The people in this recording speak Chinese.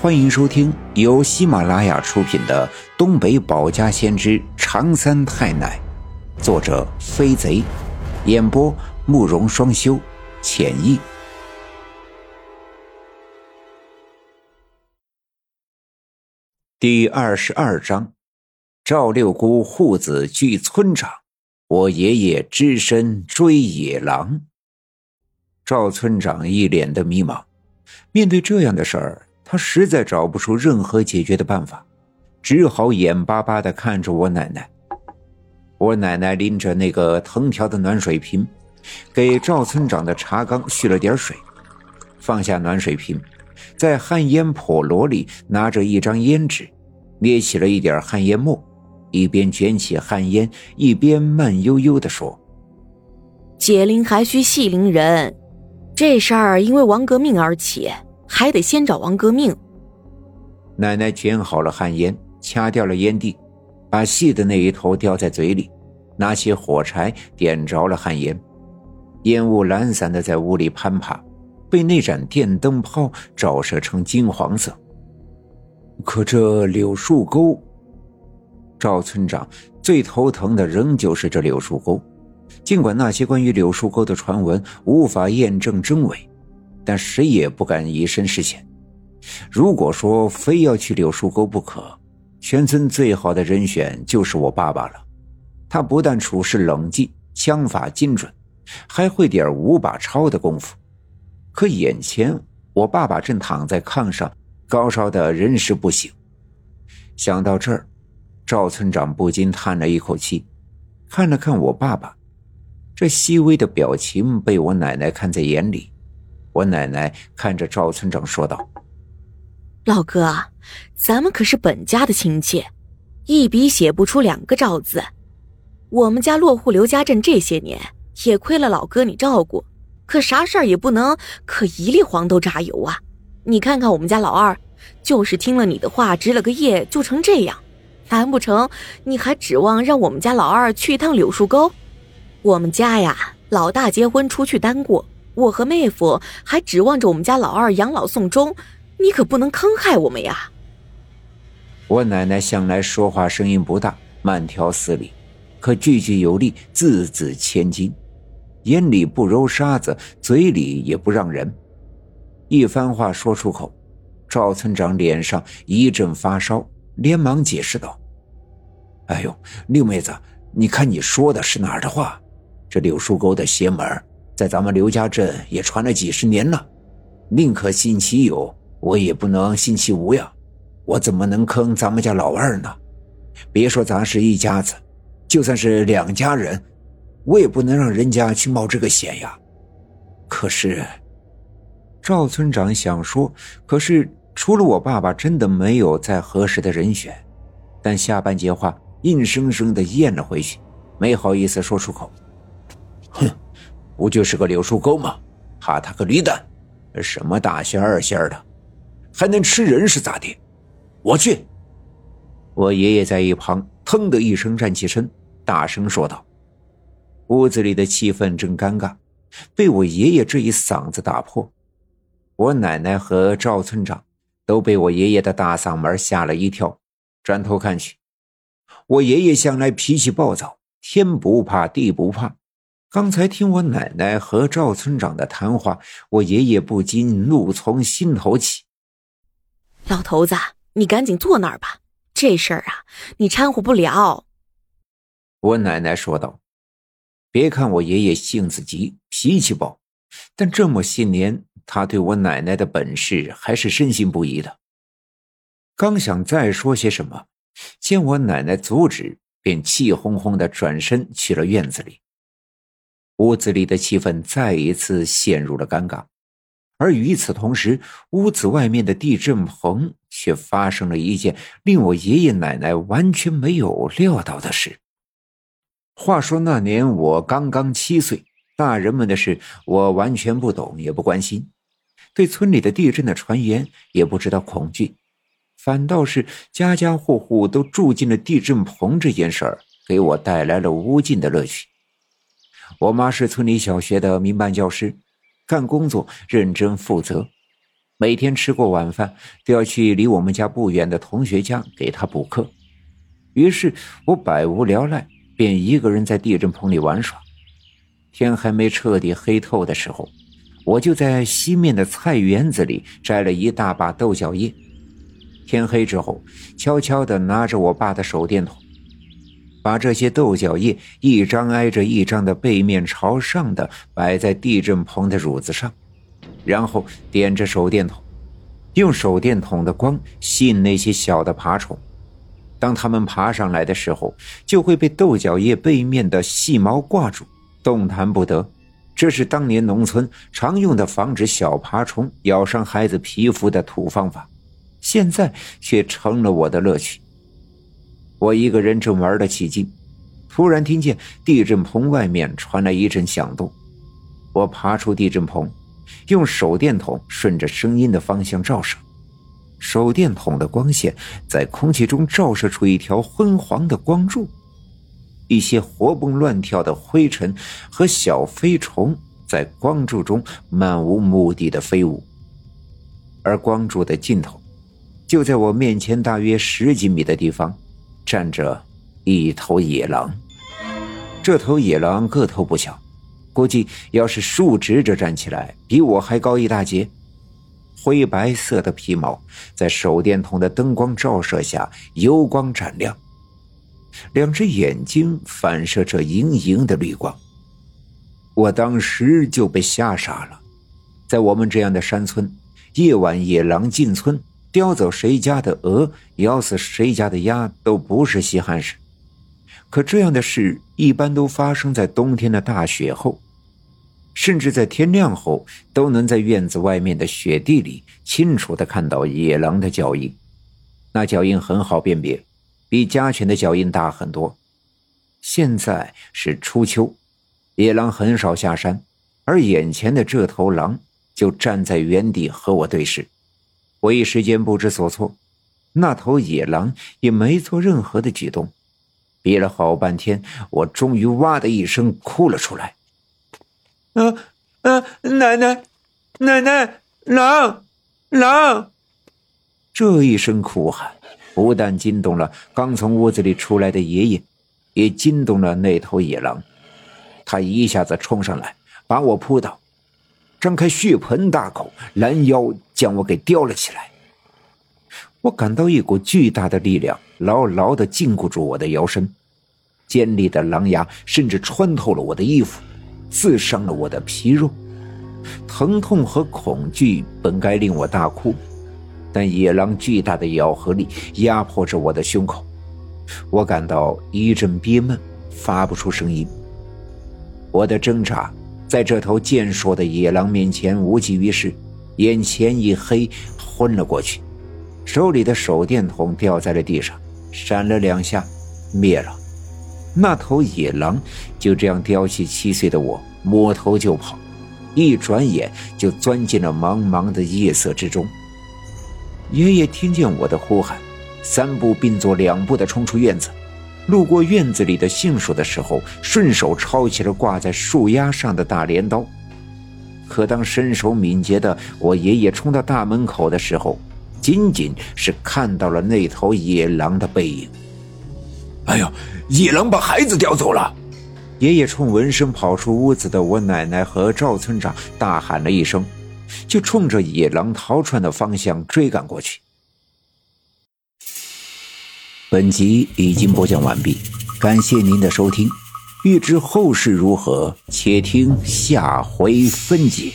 欢迎收听由喜马拉雅出品的《东北保家先知长三太奶》，作者飞贼，演播慕容双修，浅意。第二十二章：赵六姑护子拒村长，我爷爷只身追野狼。赵村长一脸的迷茫，面对这样的事儿。他实在找不出任何解决的办法，只好眼巴巴的看着我奶奶。我奶奶拎着那个藤条的暖水瓶，给赵村长的茶缸续了点水，放下暖水瓶，在旱烟笸箩里拿着一张烟纸，捏起了一点旱烟末，一边卷起旱烟，一边慢悠悠的说：“解铃还需系铃人，这事儿因为王革命而起。”还得先找王革命。奶奶卷好了旱烟，掐掉了烟蒂，把细的那一头叼在嘴里，拿起火柴点着了旱烟，烟雾懒散的在屋里攀爬，被那盏电灯泡照射成金黄色。可这柳树沟，赵村长最头疼的仍旧是这柳树沟。尽管那些关于柳树沟的传闻无法验证真伪。但谁也不敢以身试险。如果说非要去柳树沟不可，全村最好的人选就是我爸爸了。他不但处事冷静，枪法精准，还会点五把抄的功夫。可眼前我爸爸正躺在炕上，高烧的人事不省。想到这儿，赵村长不禁叹了一口气，看了看我爸爸，这细微的表情被我奶奶看在眼里。我奶奶看着赵村长说道：“老哥，咱们可是本家的亲戚，一笔写不出两个赵字。我们家落户刘家镇这些年，也亏了老哥你照顾，可啥事儿也不能可一粒黄豆榨油啊！你看看我们家老二，就是听了你的话，值了个夜就成这样。难不成你还指望让我们家老二去一趟柳树沟？我们家呀，老大结婚出去单过。”我和妹夫还指望着我们家老二养老送终，你可不能坑害我们呀！我奶奶向来说话声音不大，慢条斯理，可句句有力，字字千金，眼里不揉沙子，嘴里也不让人。一番话说出口，赵村长脸上一阵发烧，连忙解释道：“哎呦，六妹子，你看你说的是哪儿的话？这柳树沟的邪门在咱们刘家镇也传了几十年了，宁可信其有，我也不能信其无呀！我怎么能坑咱们家老二呢？别说咱是一家子，就算是两家人，我也不能让人家去冒这个险呀！可是，赵村长想说，可是除了我爸爸，真的没有再合适的人选。但下半截话硬生生的咽了回去，没好意思说出口。哼！不就是个柳树沟吗？怕他个驴蛋！什么大仙二仙的，还能吃人是咋的？我去！我爷爷在一旁腾的一声站起身，大声说道。屋子里的气氛正尴尬，被我爷爷这一嗓子打破。我奶奶和赵村长都被我爷爷的大嗓门吓了一跳，转头看去，我爷爷向来脾气暴躁，天不怕地不怕。刚才听我奶奶和赵村长的谈话，我爷爷不禁怒从心头起。老头子，你赶紧坐那儿吧，这事儿啊，你掺和不了。我奶奶说道：“别看我爷爷性子急，脾气暴，但这么些年，他对我奶奶的本事还是深信不疑的。”刚想再说些什么，见我奶奶阻止，便气哄哄的转身去了院子里。屋子里的气氛再一次陷入了尴尬，而与此同时，屋子外面的地震棚却发生了一件令我爷爷奶奶完全没有料到的事。话说那年我刚刚七岁，大人们的事我完全不懂也不关心，对村里的地震的传言也不知道恐惧，反倒是家家户户都住进了地震棚这件事儿，给我带来了无尽的乐趣。我妈是村里小学的民办教师，干工作认真负责。每天吃过晚饭都要去离我们家不远的同学家给他补课。于是我百无聊赖，便一个人在地震棚里玩耍。天还没彻底黑透的时候，我就在西面的菜园子里摘了一大把豆角叶。天黑之后，悄悄地拿着我爸的手电筒，把这些豆角叶一张挨着一张的背面朝上的摆在地震棚的褥子上，然后点着手电筒，用手电筒的光吸引那些小的爬虫。当它们爬上来的时候，就会被豆角叶背面的细毛挂住，动弹不得。这是当年农村常用的防止小爬虫咬伤孩子皮肤的土方法。现在却成了我的乐趣。我一个人正玩得起劲，突然听见地震棚外面传来一阵响动。我爬出地震棚，用手电筒顺着声音的方向照射。手电筒的光线在空气中照射出一条昏黄的光柱，一些活蹦乱跳的灰尘和小飞虫在光柱中漫无目的的飞舞，而光柱的尽头。就在我面前大约十几米的地方，站着一头野狼。这头野狼个头不小，估计要是竖直着站起来，比我还高一大截。灰白色的皮毛在手电筒的灯光照射下油光闪亮，两只眼睛反射着莹莹的绿光。我当时就被吓傻了。在我们这样的山村，夜晚野狼进村。叼走谁家的鹅，咬死谁家的鸭，都不是稀罕事。可这样的事一般都发生在冬天的大雪后，甚至在天亮后，都能在院子外面的雪地里清楚的看到野狼的脚印。那脚印很好辨别，比家犬的脚印大很多。现在是初秋，野狼很少下山，而眼前的这头狼就站在原地和我对视。我一时间不知所措，那头野狼也没做任何的举动。憋了好半天，我终于哇的一声哭了出来：“啊啊！奶奶，奶奶，狼，狼！”这一声哭喊，不但惊动了刚从屋子里出来的爷爷，也惊动了那头野狼。他一下子冲上来，把我扑倒。张开血盆大口，拦腰将我给叼了起来。我感到一股巨大的力量牢牢的禁锢住我的腰身，尖利的狼牙甚至穿透了我的衣服，刺伤了我的皮肉。疼痛和恐惧本该令我大哭，但野狼巨大的咬合力压迫着我的胸口，我感到一阵憋闷，发不出声音。我的挣扎。在这头健硕的野狼面前无济于事，眼前一黑，昏了过去。手里的手电筒掉在了地上，闪了两下，灭了。那头野狼就这样叼起七岁的我，摸头就跑，一转眼就钻进了茫茫的夜色之中。爷爷听见我的呼喊，三步并作两步的冲出院子。路过院子里的杏树的时候，顺手抄起了挂在树丫上的大镰刀。可当身手敏捷的我爷爷冲到大门口的时候，仅仅是看到了那头野狼的背影。哎呦，野狼把孩子叼走了！爷爷冲闻声跑出屋子的我奶奶和赵村长大喊了一声，就冲着野狼逃窜的方向追赶过去。本集已经播讲完毕，感谢您的收听。欲知后事如何，且听下回分解。